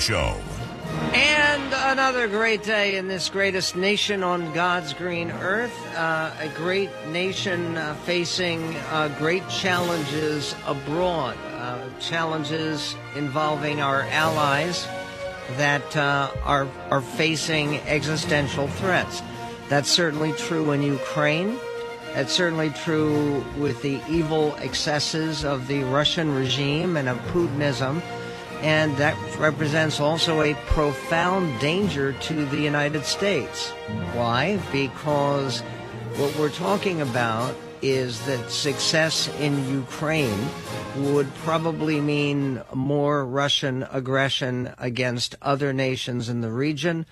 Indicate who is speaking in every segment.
Speaker 1: Show.
Speaker 2: And another great day in this greatest nation on God's green earth. Uh, a great nation uh, facing uh, great challenges abroad, uh, challenges involving our allies that uh, are, are facing existential threats. That's certainly true in Ukraine. That's certainly true with the evil excesses of the Russian regime and of Putinism. And that represents also a profound danger to the United States. Why? Because what we're talking about is that success in Ukraine would probably mean more Russian aggression against other nations in the region,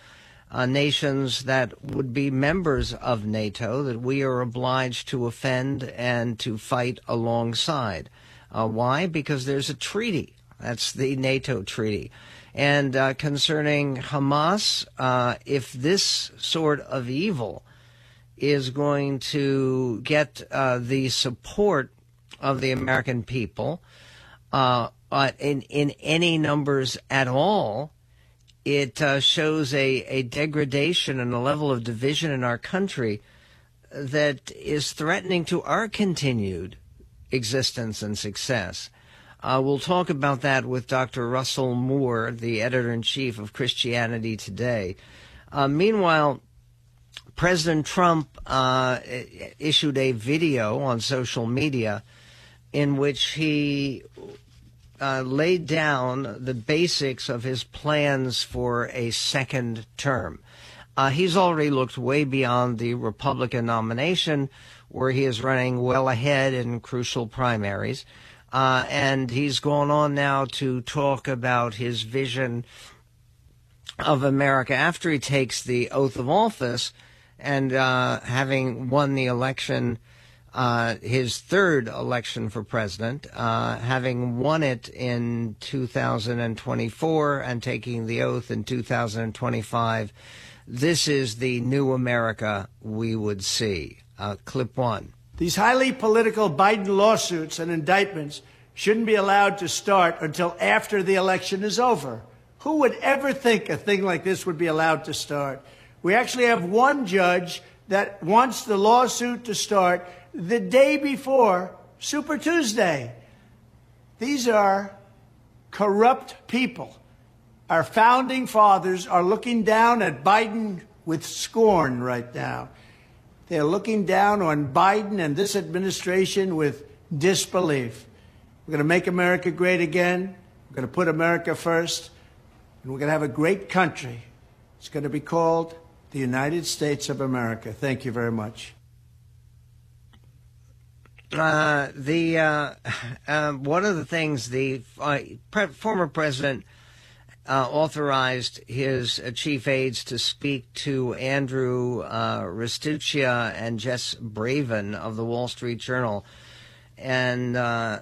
Speaker 2: uh, nations that would be members of NATO that we are obliged to offend and to fight alongside. Uh, why? Because there's a treaty that's the NATO treaty. And uh, concerning Hamas, uh, if this sort of evil is going to get uh, the support of the American people uh, uh, in in any numbers at all, it uh, shows a, a degradation and a level of division in our country that is threatening to our continued existence and success. Uh, we'll talk about that with Dr. Russell Moore, the editor in chief of Christianity Today. Uh, meanwhile, President Trump uh, issued a video on social media in which he uh, laid down the basics of his plans for a second term. Uh, he's already looked way beyond the Republican nomination, where he is running well ahead in crucial primaries. Uh, and he's gone on now to talk about his vision of America after he takes the oath of office and uh, having won the election, uh, his third election for president, uh, having won it in 2024 and taking the oath in 2025. This is the new America we would see. Uh, clip one.
Speaker 3: These highly political Biden lawsuits and indictments shouldn't be allowed to start until after the election is over. Who would ever think a thing like this would be allowed to start? We actually have one judge that wants the lawsuit to start the day before Super Tuesday. These are corrupt people. Our founding fathers are looking down at Biden with scorn right now. They're looking down on Biden and this administration with disbelief. We're going to make America great again. We're going to put America first. And we're going to have a great country. It's going to be called the United States of America. Thank you very much.
Speaker 2: Uh, the uh, uh, one of the things the uh, former president uh, authorized his uh, chief aides to speak to Andrew uh, Restuccia and Jess Bravin of the Wall Street Journal, and uh,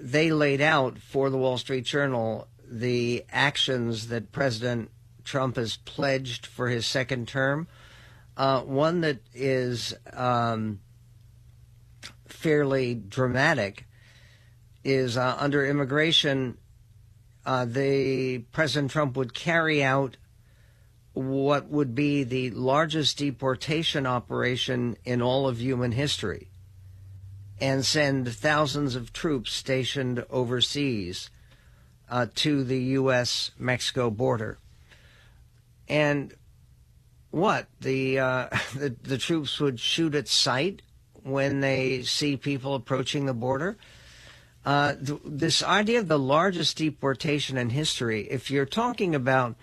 Speaker 2: they laid out for the Wall Street Journal the actions that President Trump has pledged for his second term. Uh, one that is um, fairly dramatic is uh, under immigration uh, the President Trump would carry out what would be the largest deportation operation in all of human history and send thousands of troops stationed overseas uh, to the U.S. Mexico border. And what the, uh, the the troops would shoot at sight when they see people approaching the border. Uh, th- this idea of the largest deportation in history, if you're talking about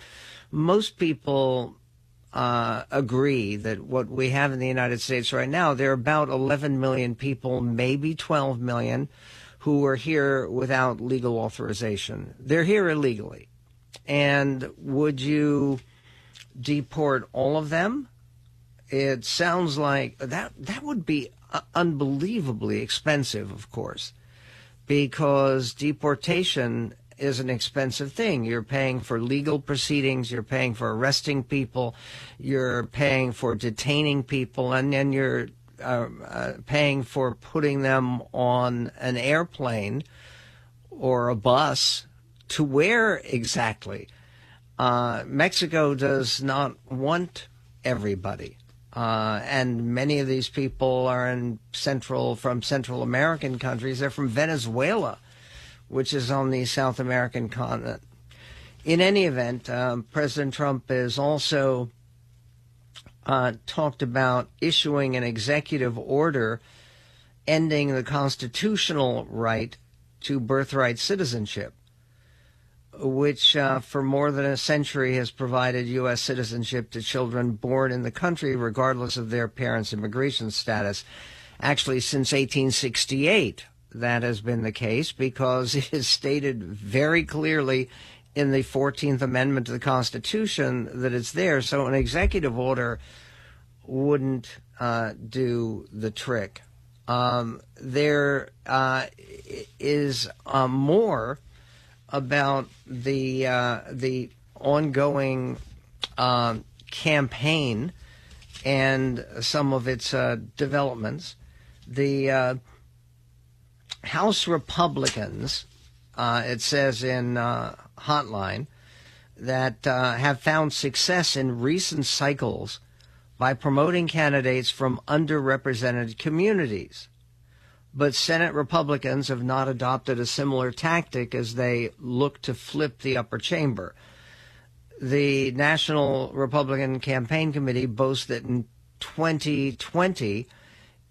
Speaker 2: most people uh, agree that what we have in the United States right now, there are about 11 million people, maybe 12 million, who are here without legal authorization. They're here illegally. And would you deport all of them? It sounds like that that would be uh, unbelievably expensive, of course because deportation is an expensive thing. You're paying for legal proceedings, you're paying for arresting people, you're paying for detaining people, and then you're uh, uh, paying for putting them on an airplane or a bus to where exactly? Uh, Mexico does not want everybody. Uh, and many of these people are in central from Central American countries. They're from Venezuela, which is on the South American continent. In any event, um, President Trump has also uh, talked about issuing an executive order ending the constitutional right to birthright citizenship which uh, for more than a century has provided U.S. citizenship to children born in the country, regardless of their parents' immigration status. Actually, since 1868, that has been the case because it is stated very clearly in the 14th Amendment to the Constitution that it's there. So an executive order wouldn't uh, do the trick. Um, there uh, is uh, more about the uh, the ongoing uh, campaign and some of its uh, developments. The uh, House Republicans, uh, it says in uh, Hotline, that have found success in recent cycles by promoting candidates from underrepresented communities. But Senate Republicans have not adopted a similar tactic as they look to flip the upper chamber. The National Republican Campaign Committee boasts that in 2020,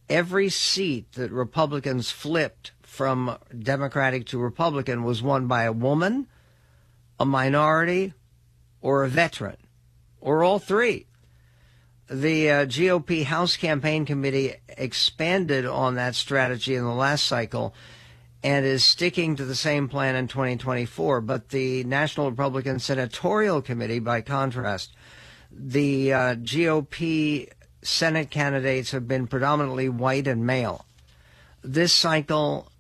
Speaker 2: every seat that Republicans flipped from Democratic to Republican was won by a woman, a minority, or a veteran, or all three the uh, GOP House Campaign Committee expanded on that strategy in the last cycle and is sticking to the same plan in 2024. But the National Republican Senatorial Committee, by contrast, the uh, GOP Senate candidates have been predominantly white and male. This cycle,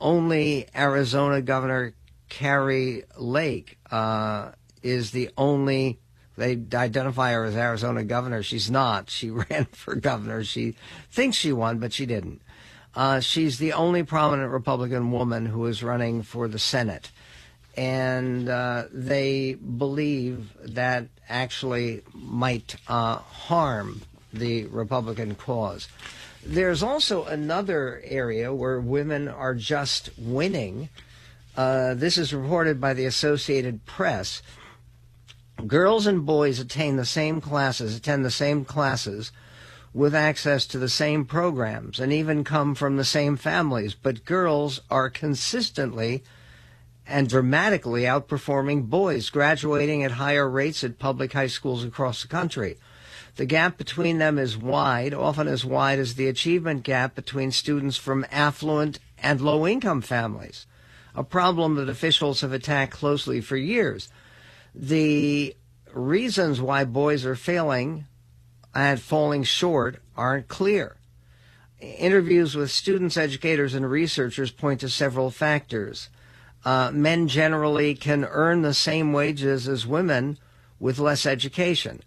Speaker 2: only Arizona Governor Kari Lake uh, is the only they identify her as Arizona governor. She's not. She ran for governor. She thinks she won, but she didn't. Uh, she's the only prominent Republican woman who is running for the Senate. And uh, they believe that actually might uh, harm the Republican cause. There's also another area where women are just winning. Uh, this is reported by the Associated Press girls and boys attain the same classes, attend the same classes with access to the same programs and even come from the same families, but girls are consistently and dramatically outperforming boys, graduating at higher rates at public high schools across the country. The gap between them is wide, often as wide as the achievement gap between students from affluent and low income families, a problem that officials have attacked closely for years the reasons why boys are failing and falling short aren't clear. Interviews with students, educators, and researchers point to several factors. Uh, men generally can earn the same wages as women with less education.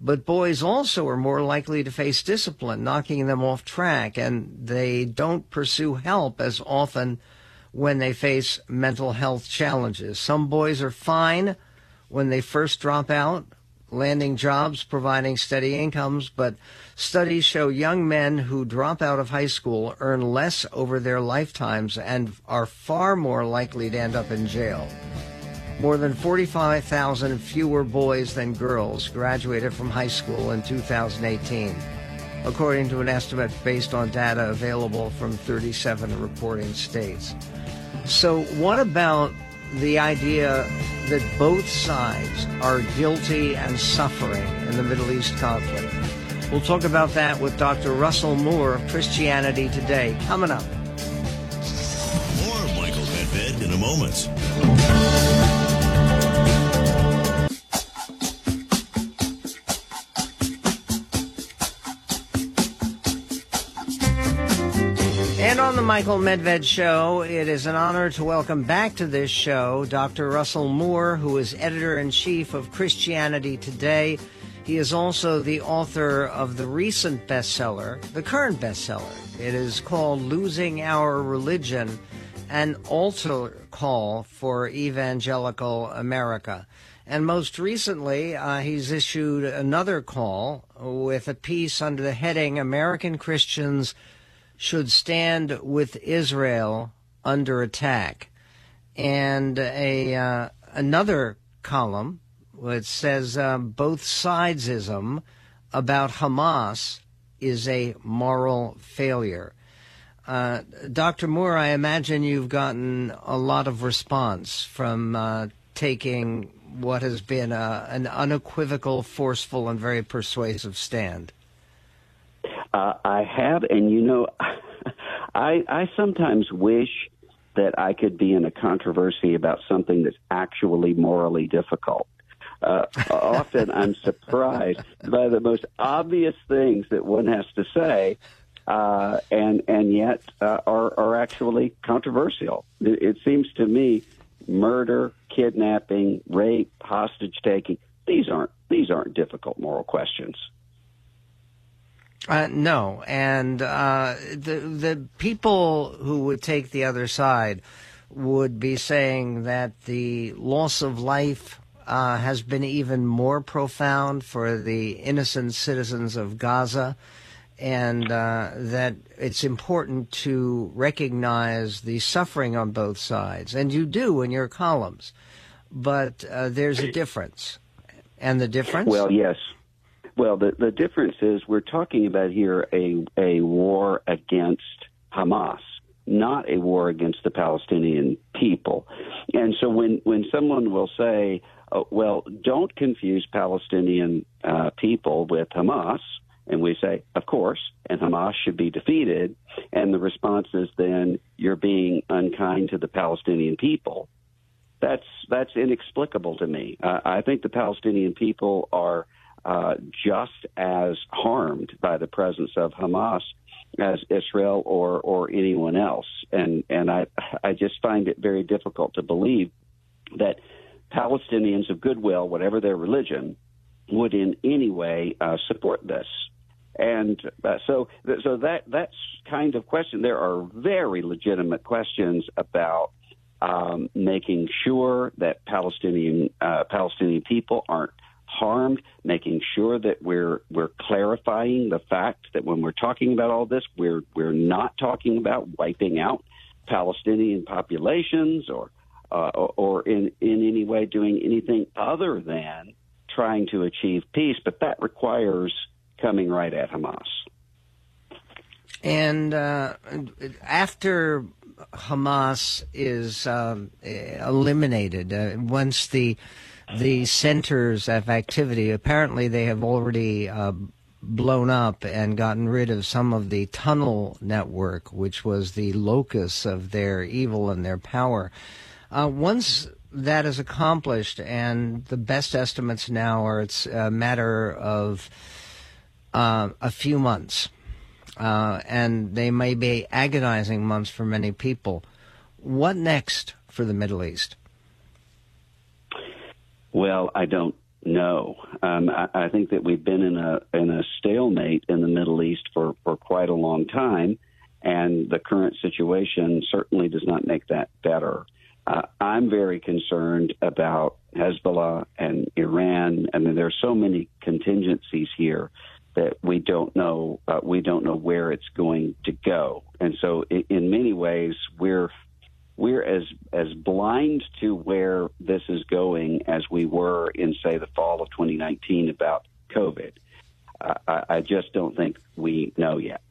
Speaker 2: But boys also are more likely to face discipline, knocking them off track, and they don't pursue help as often when they face mental health challenges. Some boys are fine when they first drop out, landing jobs, providing steady incomes, but studies show young men who drop out of high school earn less over their lifetimes and are far more likely to end up in jail. More than 45,000 fewer boys than girls graduated from high school in 2018, according to an estimate based on data available from 37 reporting states. So, what about the idea that both sides are guilty and suffering in the Middle East conflict. We'll talk about that with Dr. Russell Moore of Christianity Today coming up.
Speaker 1: More Michael Medved in a moment.
Speaker 2: On the Michael Medved Show, it is an honor to welcome back to this show Dr. Russell Moore, who is editor in chief of Christianity Today. He is also the author of the recent bestseller, the current bestseller. It is called Losing Our Religion An Altar Call for Evangelical America. And most recently, uh, he's issued another call with a piece under the heading American Christians Should Stand with Israel Under Attack. And a uh, another column which says um, both sidesism about Hamas is a moral failure. Uh, Dr. Moore, I imagine you've gotten a lot of response from uh, taking what has been a, uh, an unequivocal, forceful, and very persuasive stand.
Speaker 4: Uh, I have, and you know, I I sometimes wish that I could be in a controversy about something that's actually morally difficult. Uh, often I'm surprised by the most obvious things that one has to say, uh, and and yet uh, are are actually controversial. It, it seems to me, murder, kidnapping, rape, hostage taking these aren't these aren't difficult moral questions.
Speaker 2: Uh, no, and uh, the the people who would take the other side would be saying that the loss of life uh, has been even more profound for the innocent citizens of Gaza, and uh, that it's important to recognize the suffering on both sides. And you do in your columns, but uh, there's a difference. And the difference?
Speaker 4: Well, yes. Well, the, the difference is we're talking about here a, a war against Hamas not a war against the Palestinian people. And so when, when someone will say, uh, well, don't confuse Palestinian uh, people with Hamas. And we say, of course, and Hamas should be defeated. And the response is then you're being unkind to the Palestinian people. That's that's inexplicable to me. Uh, I think the Palestinian people are uh, just as harmed by the presence of Hamas as Israel or or anyone else. And and I I just find it very difficult to believe that Palestinians of goodwill, whatever their religion, would in any way uh, support this. And uh, so, so that that's kind of question. There are very legitimate questions about um, making sure that Palestinian uh, Palestinian people aren't harmed, making sure that we're we're clarifying the fact that when we're talking about all this, we're we're not talking about wiping out Palestinian populations or uh, or in, in any way doing anything other than trying to achieve peace, but that requires coming right at Hamas.
Speaker 2: And uh, after Hamas is um, eliminated, uh, once the the centers of activity, apparently they have already uh, blown up and gotten rid of some of the tunnel network, which was the locus of their evil and their power. Uh, once that is accomplished, and the best estimates now are it's a matter of uh, a few months, uh, and they may be agonizing months for many people. What next for the Middle East?
Speaker 4: Well, I don't know. Um, I, I, think that we've been in a in a stalemate in the Middle East for, for quite a long time, and the current situation certainly does not make that better. Uh, I'm very concerned about Hezbollah and Iran. I mean, there are so many contingencies here that we don't know. Uh, we don't know where it's going to go, and so in, in many ways, we're we're as as blind to where this is going as we were in, say, the fall of 2019 about COVID. I, I just don't think we know yet.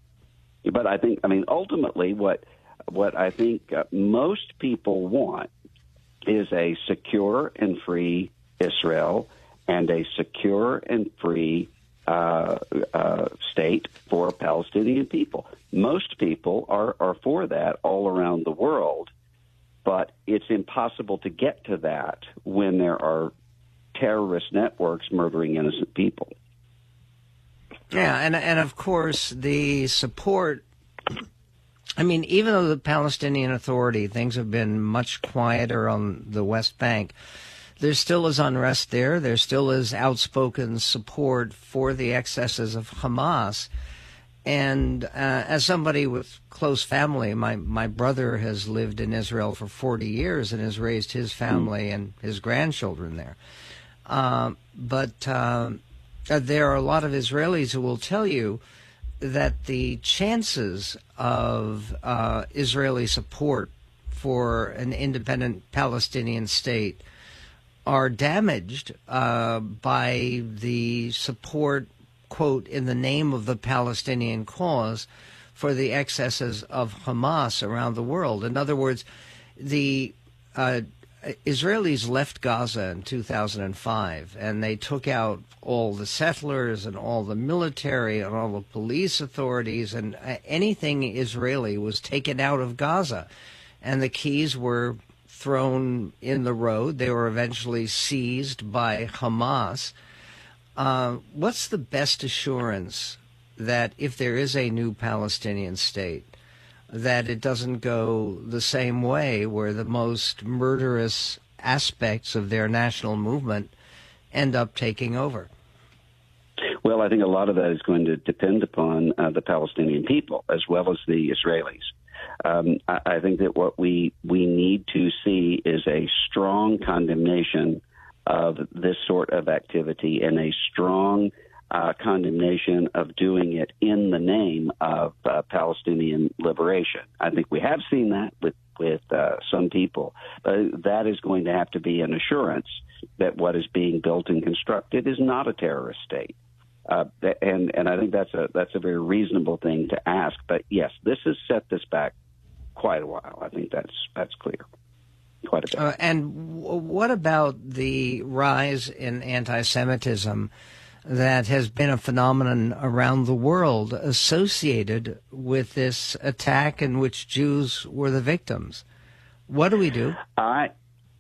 Speaker 4: But I think, I mean, ultimately, what what I think uh, most people want is a secure and free Israel and a secure and free uh, uh, state for Palestinian people. Most people are, are for that all around the world, but it's impossible to get to that when there are terrorist networks murdering innocent people.
Speaker 2: Yeah, and and of course the support I mean, even though the Palestinian Authority, things have been much quieter on the West Bank, there still is unrest there. There still is outspoken support for the excesses of Hamas. And uh, as somebody with close family, my, my brother has lived in Israel for 40 years and has raised his family and his grandchildren there. Uh, but um, uh, there are a lot of Israelis who will tell you that the chances of uh, Israeli support for an independent Palestinian state are damaged uh, by the support, quote, in the name of the Palestinian cause for the excesses of Hamas around the world. In other words, the uh, Israelis left Gaza in 2005 and they took out all the settlers and all the military and all the police authorities and uh, anything Israeli was taken out of Gaza. And the keys were thrown in the road. They were eventually seized by Hamas. Uh, what's the best assurance that if there is a new Palestinian state, that it doesn't go the same way, where the most murderous aspects of their national movement end up taking over?
Speaker 4: Well, I think a lot of that is going to depend upon uh, the Palestinian people as well as the Israelis. Um, I, I, think that what we we need to see is a strong condemnation of this sort of activity and a strong uh, condemnation of doing it in the name of uh, Palestinian liberation. I think we have seen that with with uh, some people. that is going to have to be an assurance that what is being built and constructed is not a terrorist state. Uh, and and I think that's a that's a very reasonable thing to ask. But yes, this has set this back quite a while. I think that's that's clear. Quite a bit.
Speaker 2: Uh, and w- what about the rise in anti-Semitism? that has been a phenomenon around the world associated with this attack in which Jews were the victims. What do we do?
Speaker 4: I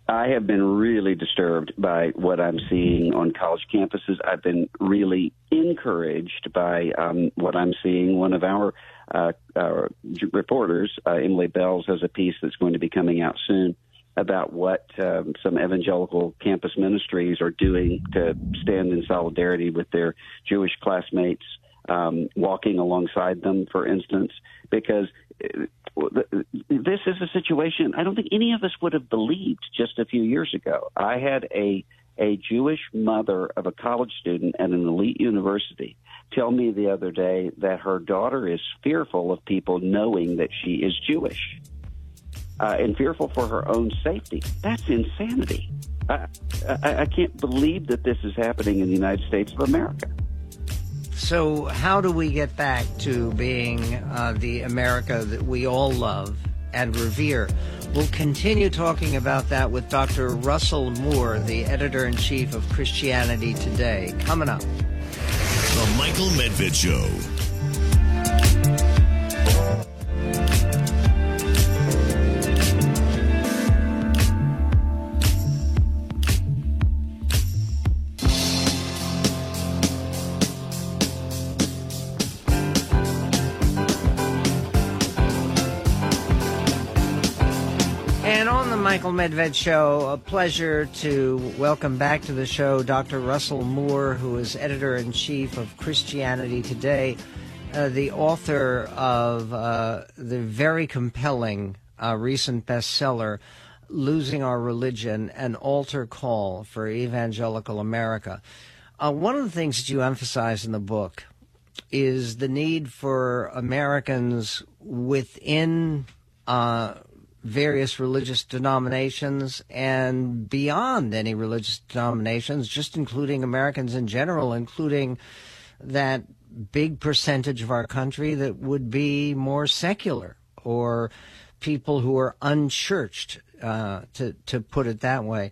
Speaker 4: I have been really disturbed by what I'm seeing on college campuses. I've been really encouraged by um, what I'm seeing. One of our uh, uh, reporters, uh, Emily Belz, has a piece that's going to be coming out soon about what um, some evangelical campus ministries are doing to stand in solidarity with their Jewish classmates, um, walking alongside them, for instance, because uh, this is a situation I don't think any of us would have believed just a few years ago. I had a a Jewish mother of a college student at an elite university tell me the other day that her daughter is fearful of people knowing that she is Jewish uh, and fearful for her own safety. That's insanity. I, I, I can't believe that this is happening in the United States of America.
Speaker 2: So, how do we get back to being uh, the America that we all love and revere? We'll continue talking about that with Dr. Russell Moore, the editor in chief of Christianity Today, coming up.
Speaker 1: The Michael Medved Show.
Speaker 2: Michael Medved Show. A pleasure to welcome back to the show Dr. Russell Moore, who is editor in chief of Christianity Today, uh, the author of uh, the very compelling uh, recent bestseller, Losing Our Religion An Altar Call for Evangelical America. Uh, one of the things that you emphasize in the book is the need for Americans within uh, various religious denominations and beyond any religious denominations, just including Americans in general, including that big percentage of our country that would be more secular or people who are unchurched, uh, to, to put it that way,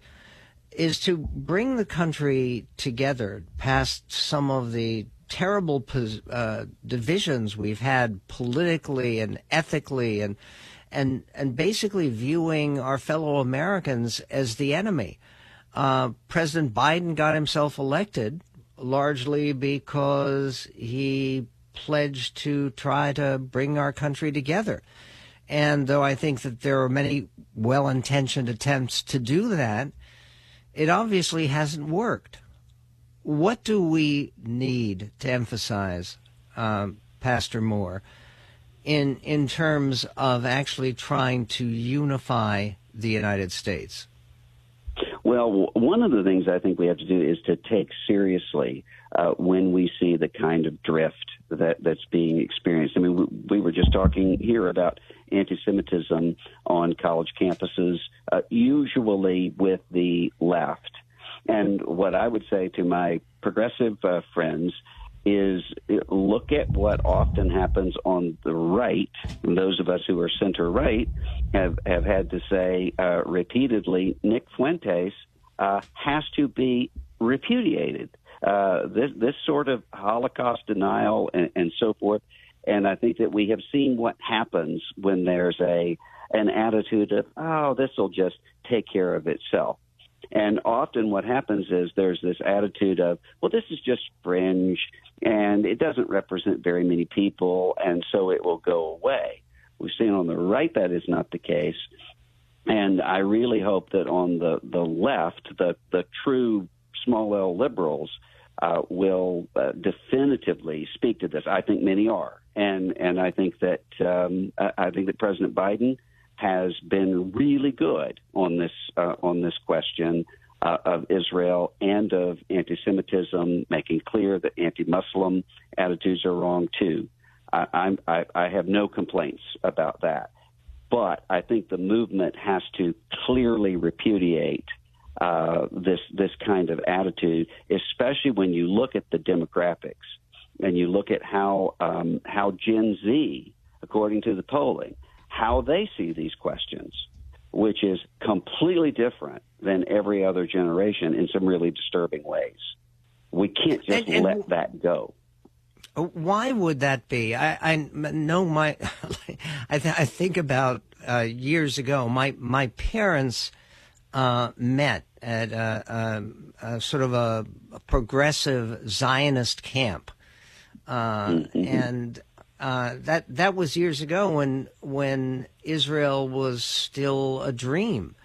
Speaker 2: is to bring the country together past some of the terrible uh, divisions we've had politically and ethically and and and basically viewing our fellow Americans as the enemy. Uh, President Biden got himself elected largely because he pledged to try to bring our country together. And though I think that there are many well intentioned attempts to do that, it obviously hasn't worked. What do we need to emphasize, um, Pastor Moore? In in terms of actually trying to unify the United States?
Speaker 4: Well, one of the things I think we have to do is to take seriously uh, when we see the kind of drift that that's being experienced. I mean, we, we were just talking here about anti-Semitism on college campuses, uh, usually with the left. And what I would say to my progressive uh, friends is look at what often happens on the right. And those of us who are center right have, have had to say uh, repeatedly Nick Fuentes uh, has to be repudiated. Uh, this, this sort of Holocaust denial and, and so forth. And I think that we have seen what happens when there's a an attitude of, oh, this will just take care of itself. And often what happens is there's this attitude of, well, this is just fringe and it doesn't represent very many people, and so it will go away. We've seen on the right that is not the case. And I really hope that on the, the left, the, the true small L liberals uh, will uh, definitively speak to this. I think many are, and and I think that um, I think that President Biden has been really good on this uh, on this question uh, of Israel and of anti-Semitism, making clear that anti-Muslim attitudes are wrong too. I, I, I have no complaints about that, but I think the movement has to clearly repudiate uh, this this kind of attitude, especially when you look at the demographics and you look at how um, how Gen Z, according to the polling, how they see these questions, which is completely different than every other generation in some really disturbing ways. We can't just and, and let that go.
Speaker 2: Why would that be? I, I know my, I, th- I, think about uh, years ago, my, my parents uh, met at a, a, a, sort of a, progressive Zionist camp. Uh, mm-hmm. And uh, that that was years ago when when Israel was still a dream,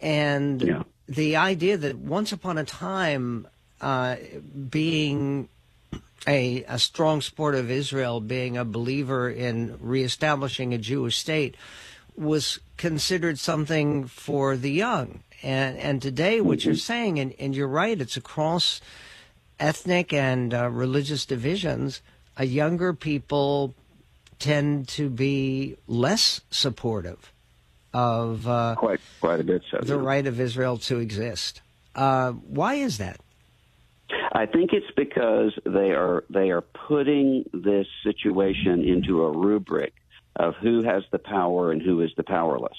Speaker 2: and yeah. the idea that once upon a time, uh, being a, a strong supporter of Israel, being a believer in reestablishing a Jewish state, was considered something for the young. And and today, what mm-hmm. you're saying, and, and you're right, it's across ethnic and uh, religious divisions uh, younger people tend to be less supportive of uh,
Speaker 4: quite quite a bit so
Speaker 2: the right of Israel to exist. Uh, why is that?
Speaker 4: I think it's because they are they are putting this situation into a rubric of who has the power and who is the powerless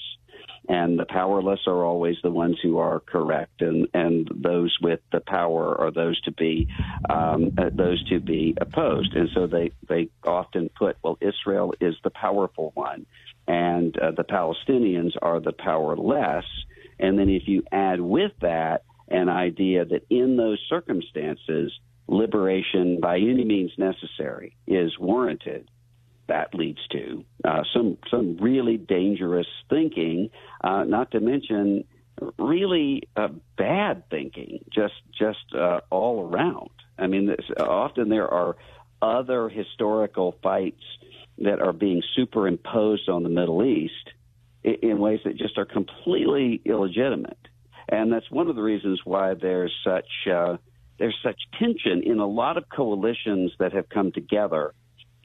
Speaker 4: and the powerless are always the ones who are correct, and and those with the power are those to be um, uh, those to be opposed. And so they they often put, well, Israel is the powerful one, and uh, the Palestinians are the powerless. And then if you add with that an idea that in those circumstances, liberation by any means necessary is warranted that leads to uh, some some really dangerous thinking, uh, not to mention really uh, bad thinking, just just uh, all around. I mean, this, often there are other historical fights that are being superimposed on the Middle East in, in ways that just are completely illegitimate, and that's one of the reasons why there's such uh, there's such tension in a lot of coalitions that have come together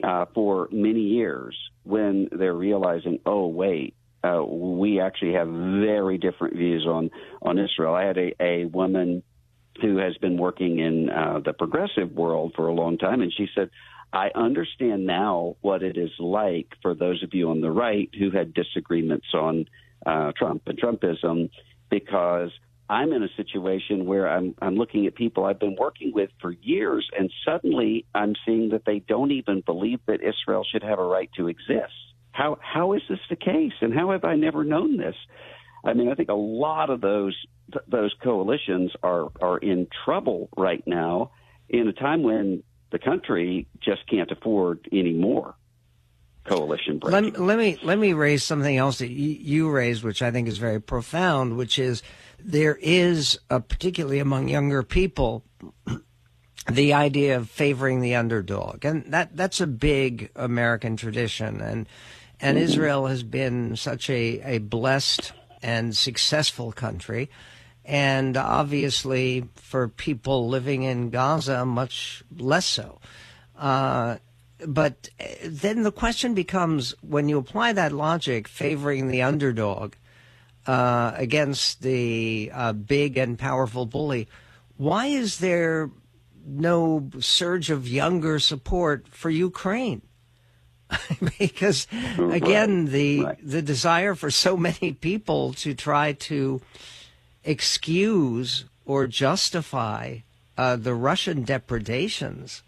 Speaker 4: uh, for many years when they're realizing, oh, wait, uh, we actually have very different views on, on Israel. I had a, a woman who has been working in uh, the progressive world for a long time, and she said, I understand now what it is like for those of you on the right who had disagreements on uh, Trump and Trumpism because I'm in a situation where I'm I'm looking at people I've been working with for years, and suddenly I'm seeing that they don't even believe that Israel should have a right to exist. How how is this the case, and how have I never known this? I mean, I think a lot of those th- those coalitions are are in trouble right now, in a time when the country just can't afford any more coalition breaking.
Speaker 2: Let, let, me let me raise something else that you, you raised, which I think is very profound, which is there is, uh, particularly among younger people, the idea of favoring the underdog, and that that's a big American tradition, and and mm-hmm. Israel has been such a, a blessed and successful country, and obviously for people living in Gaza, much less so. Uh, but then the question becomes when you apply that logic favoring the underdog uh, against the uh, big and powerful bully, why is there no surge of younger support for Ukraine? because again, the
Speaker 4: right.
Speaker 2: the desire for so many people to try to excuse or justify uh, the Russian depredations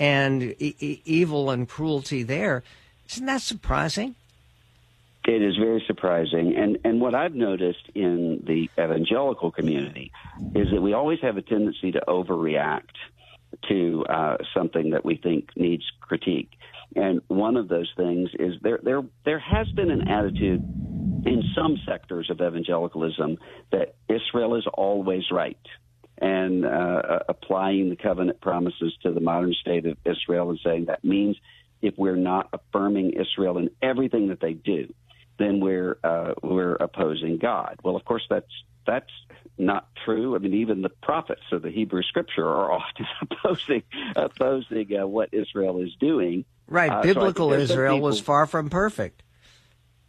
Speaker 2: and e- evil and cruelty there. Isn't that surprising?
Speaker 4: It is very surprising. And, and what I've noticed in the evangelical community is that we always have a tendency to overreact to uh, something that we think needs critique. And one of those things is there, there, there has been an attitude in some sectors of evangelicalism that Israel is always right and uh, applying the covenant promises to the modern state of Israel and saying that means if we're not affirming Israel in everything that they do, then we're uh, we're opposing God. Well, of course, that's that's not true. I mean, even the prophets of the Hebrew Scripture are often opposing opposing uh, what Israel is doing.
Speaker 2: Right,
Speaker 4: Uh,
Speaker 2: biblical
Speaker 4: some
Speaker 2: Israel was far from perfect.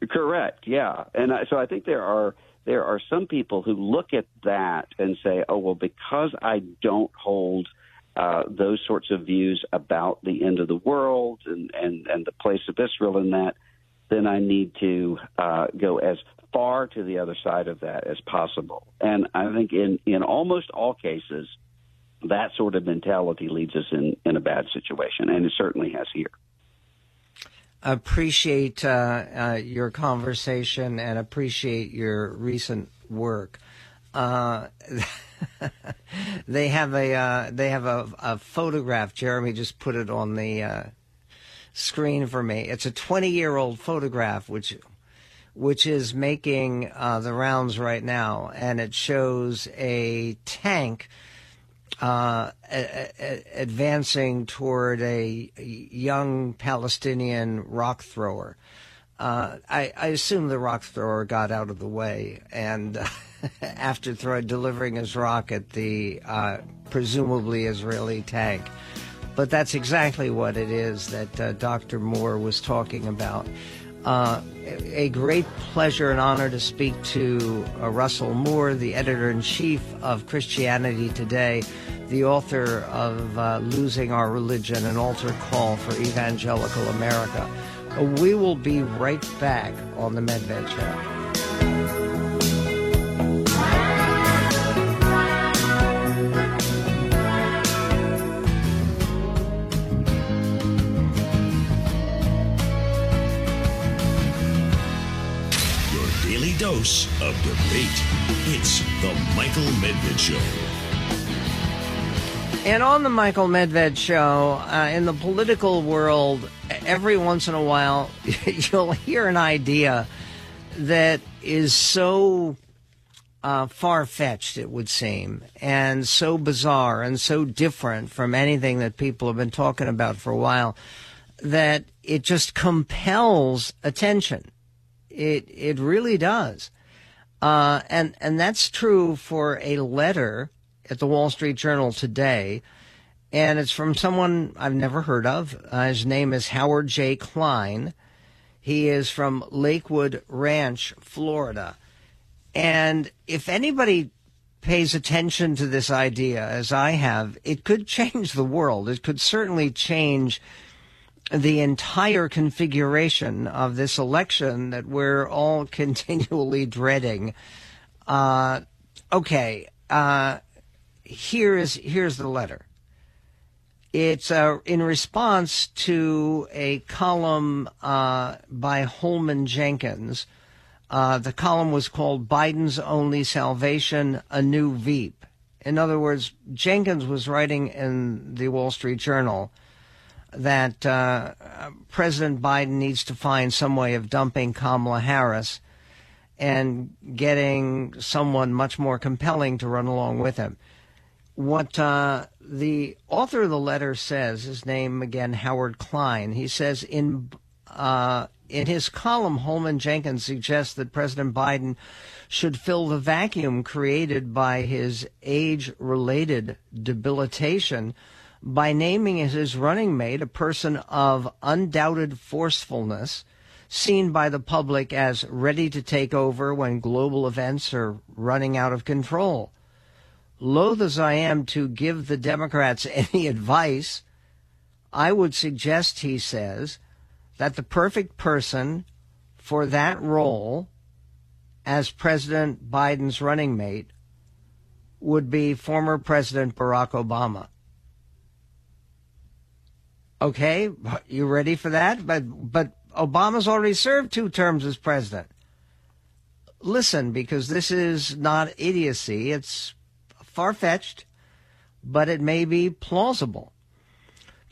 Speaker 4: Correct. Yeah, and I, so I think there are there are some people who look at that and say, "Oh well, because I don't hold uh, those sorts of views about the end of the world and and and the place of Israel in that, then I need to uh, go as far to the other side of that as possible." And I think in in almost all cases, that sort of mentality leads us in in a bad situation, and it certainly has here.
Speaker 2: Appreciate uh, uh, your conversation and appreciate your recent work. Uh, they have a uh, they have a, a photograph. Jeremy just put it on the uh, screen for me. It's a 20 year old photograph, which which is making uh, the rounds right now, and it shows a tank uh, a- a- advancing toward a young Palestinian rock thrower. Uh, I, I assume the rock thrower got out of the way, and after throw, delivering his rock at the uh, presumably Israeli tank. But that's exactly what it is that uh, Dr. Moore was talking about. Uh, a great pleasure and honor to speak to uh, Russell Moore, the editor in chief of Christianity Today, the author of uh, Losing Our Religion, an altar call for evangelical America. Uh, we will be right back on the Medved Show.
Speaker 1: Dose of debate. It's the Michael Medved Show.
Speaker 2: And on the Michael Medved show, uh, in the political world, every once in a while, you'll hear an idea that is so uh, far fetched, it would seem, and so bizarre and so different from anything that people have been talking about for a while that it just compels attention. It it really does. Uh, and and that's true for a letter at the Wall Street Journal today, and it's from someone I've never heard of. Uh, his name is Howard J. Klein. He is from Lakewood Ranch, Florida. And if anybody pays attention to this idea, as I have, it could change the world. It could certainly change the entire configuration of this election that we're all continually dreading. Uh, okay, uh, here's here's the letter. It's uh, in response to a column uh, by Holman Jenkins. Uh, the column was called "Biden's Only Salvation: A New Veep." In other words, Jenkins was writing in the Wall Street Journal that uh, President Biden needs to find some way of dumping Kamala Harris and getting someone much more compelling to run along with him. What uh, the author of the letter says, his name again, Howard Klein, he says in uh, in his column, Holman Jenkins suggests that President Biden should fill the vacuum created by his age related debilitation by naming as his running mate a person of undoubted forcefulness, seen by the public as ready to take over when global events are running out of control. Loath as I am to give the Democrats any advice, I would suggest, he says, that the perfect person for that role as President Biden's running mate would be former President Barack Obama. Okay, you ready for that? But but Obama's already served two terms as president. Listen, because this is not idiocy. It's far fetched, but it may be plausible.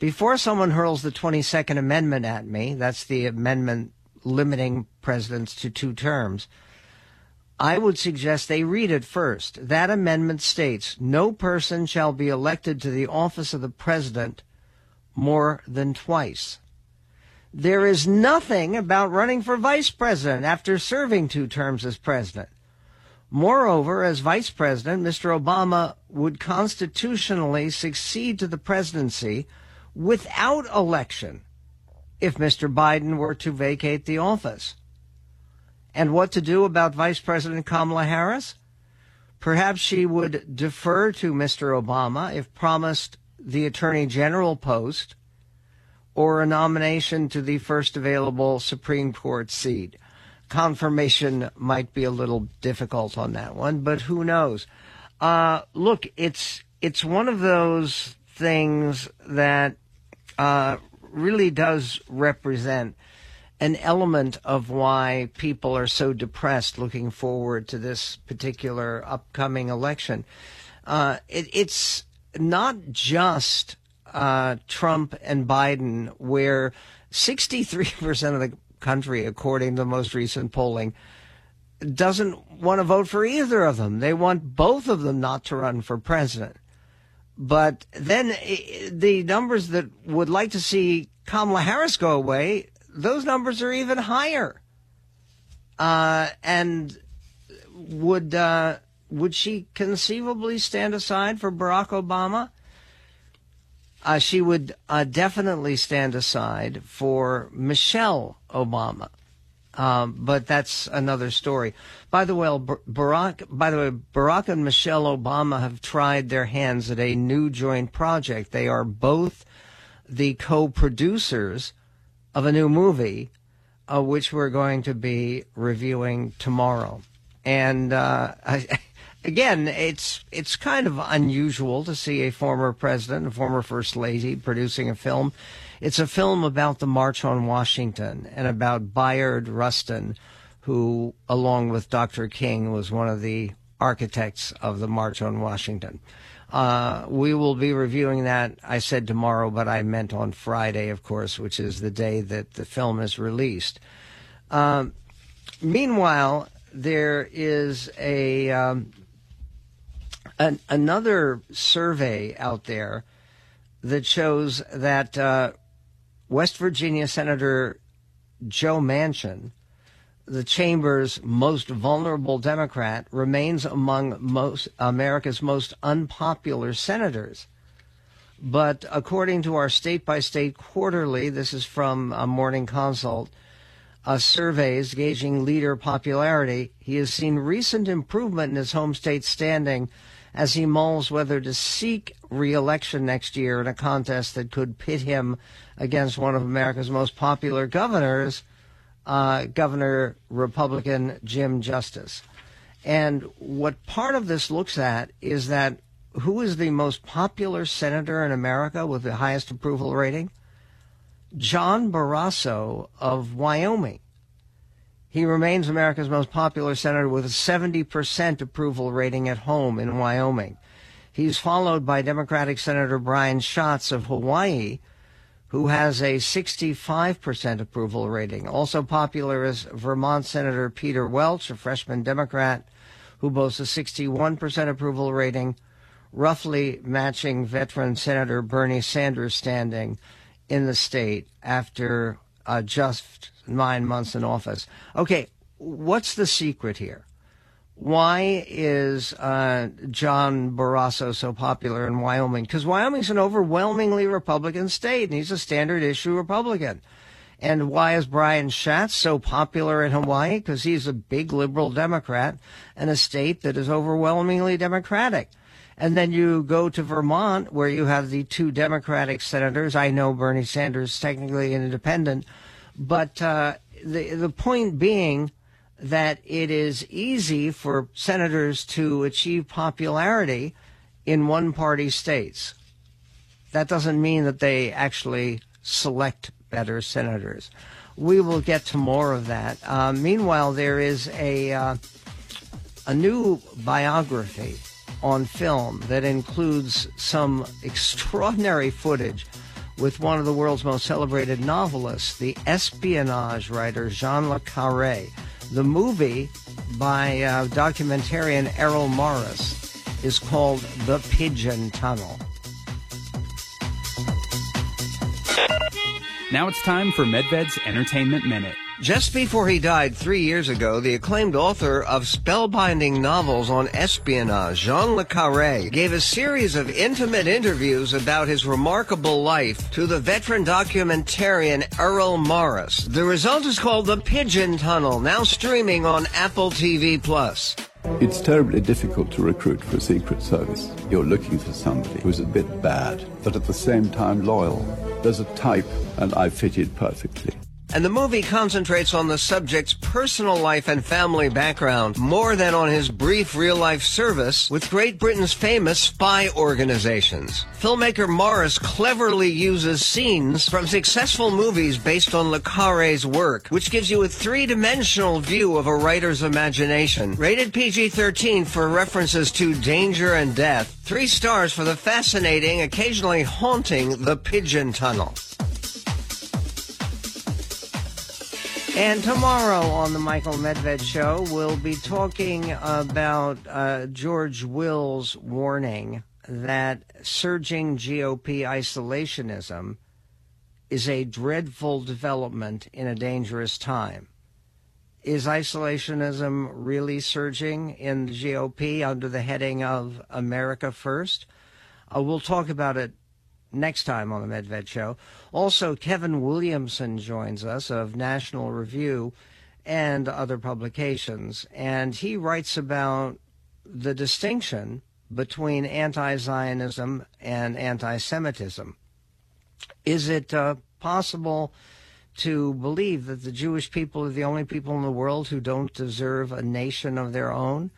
Speaker 2: Before someone hurls the 22nd Amendment at me, that's the amendment limiting presidents to two terms, I would suggest they read it first. That amendment states no person shall be elected to the office of the president more than twice. There is nothing about running for vice president after serving two terms as president. Moreover, as vice president, Mr. Obama would constitutionally succeed to the presidency without election if Mr. Biden were to vacate the office. And what to do about Vice President Kamala Harris? Perhaps she would defer to Mr. Obama if promised the Attorney General post or a nomination to the first available Supreme Court seat. Confirmation might be a little difficult on that one, but who knows? Uh, look, it's it's one of those things that uh, really does represent an element of why people are so depressed looking forward to this particular upcoming election. Uh, it, it's not just uh, Trump and Biden, where 63% of the country, according to the most recent polling, doesn't want to vote for either of them. They want both of them not to run for president. But then the numbers that would like to see Kamala Harris go away, those numbers are even higher. Uh, and would uh, would she conceivably stand aside for Barack Obama? Uh, she would uh, definitely stand aside for Michelle Obama. Um, but that's another story. By the way, Barack. By the way, Barack and Michelle Obama have tried their hands at a new joint project. They are both the co-producers of a new movie, uh, which we're going to be reviewing tomorrow. And uh, I, again, it's it's kind of unusual to see a former president, a former first lady, producing a film it's a film about the March on Washington and about Bayard Rustin, who, along with Dr. King, was one of the architects of the March on Washington. Uh, we will be reviewing that, I said tomorrow, but I meant on Friday, of course, which is the day that the film is released. Um, meanwhile, there is a um, an, another survey out there that shows that uh, West Virginia Senator Joe Manchin, the chamber's most vulnerable Democrat, remains among most America's most unpopular senators. But according to our state by state quarterly, this is from a morning consult, uh, surveys gauging leader popularity, he has seen recent improvement in his home state standing as he mulls whether to seek reelection next year in a contest that could pit him against one of America's most popular governors, uh, Governor Republican Jim Justice. And what part of this looks at is that who is the most popular senator in America with the highest approval rating? John Barrasso of Wyoming. He remains America's most popular senator with a 70% approval rating at home in Wyoming. He's followed by Democratic Senator Brian Schatz of Hawaii, who has a 65% approval rating. Also popular is Vermont Senator Peter Welch, a freshman Democrat, who boasts a 61% approval rating, roughly matching veteran Senator Bernie Sanders' standing in the state after uh, just nine months in office. Okay, what's the secret here? Why is uh, John Barrasso so popular in Wyoming? Because Wyoming's an overwhelmingly Republican state, and he's a standard issue Republican. And why is Brian Schatz so popular in Hawaii? Because he's a big liberal Democrat in a state that is overwhelmingly Democratic. And then you go to Vermont, where you have the two Democratic senators. I know Bernie Sanders technically an independent, but uh, the the point being that it is easy for senators to achieve popularity in one party states. That doesn't mean that they actually select better senators. We will get to more of that. Uh, meanwhile, there is a uh, a new biography on film that includes some extraordinary footage with one of the world's most celebrated novelists, the espionage writer John Le Carre. The movie by uh, documentarian Errol Morris is called The Pigeon Tunnel.
Speaker 5: Now it's time for Medved's Entertainment Minute.
Speaker 2: Just before he died three years ago, the acclaimed author of spellbinding novels on espionage, John Le Carre, gave a series of intimate interviews about his remarkable life to the veteran documentarian Errol Morris. The result is called The Pigeon Tunnel, now streaming on Apple TV Plus.
Speaker 6: It's terribly difficult to recruit for a Secret Service. You're looking for somebody who's a bit bad, but at the same time loyal. There's a type, and I fitted perfectly.
Speaker 2: And the movie concentrates on the subject's personal life and family background more than on his brief real life service with Great Britain's famous spy organizations. Filmmaker Morris cleverly uses scenes from successful movies based on Le Carre's work, which gives you a three dimensional view of a writer's imagination. Rated PG 13 for references to danger and death. Three stars for the fascinating, occasionally haunting The Pigeon Tunnel. And tomorrow on the Michael Medved Show, we'll be talking about uh, George Will's warning that surging GOP isolationism is a dreadful development in a dangerous time. Is isolationism really surging in the GOP under the heading of America First? Uh, we'll talk about it next time on the Medved Show. Also, Kevin Williamson joins us of National Review and other publications, and he writes about the distinction between anti Zionism and anti Semitism. Is it uh, possible to believe that the Jewish people are the only people in the world who don't deserve a nation of their own?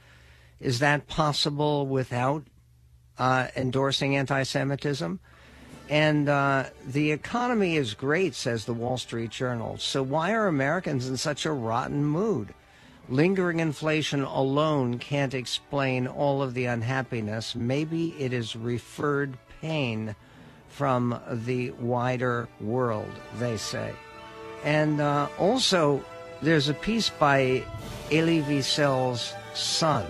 Speaker 2: Is that possible without uh, endorsing anti Semitism? And uh, the economy is great, says the Wall Street Journal. So why are Americans in such a rotten mood? Lingering inflation alone can't explain all of the unhappiness. Maybe it is referred pain from the wider world, they say. And uh, also, there's a piece by Elie Wiesel's son